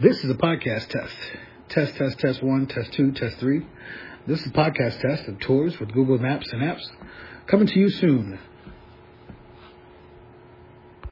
This is a podcast test. Test, test, test one, test two, test three. This is a podcast test of tours with Google Maps and apps. Coming to you soon.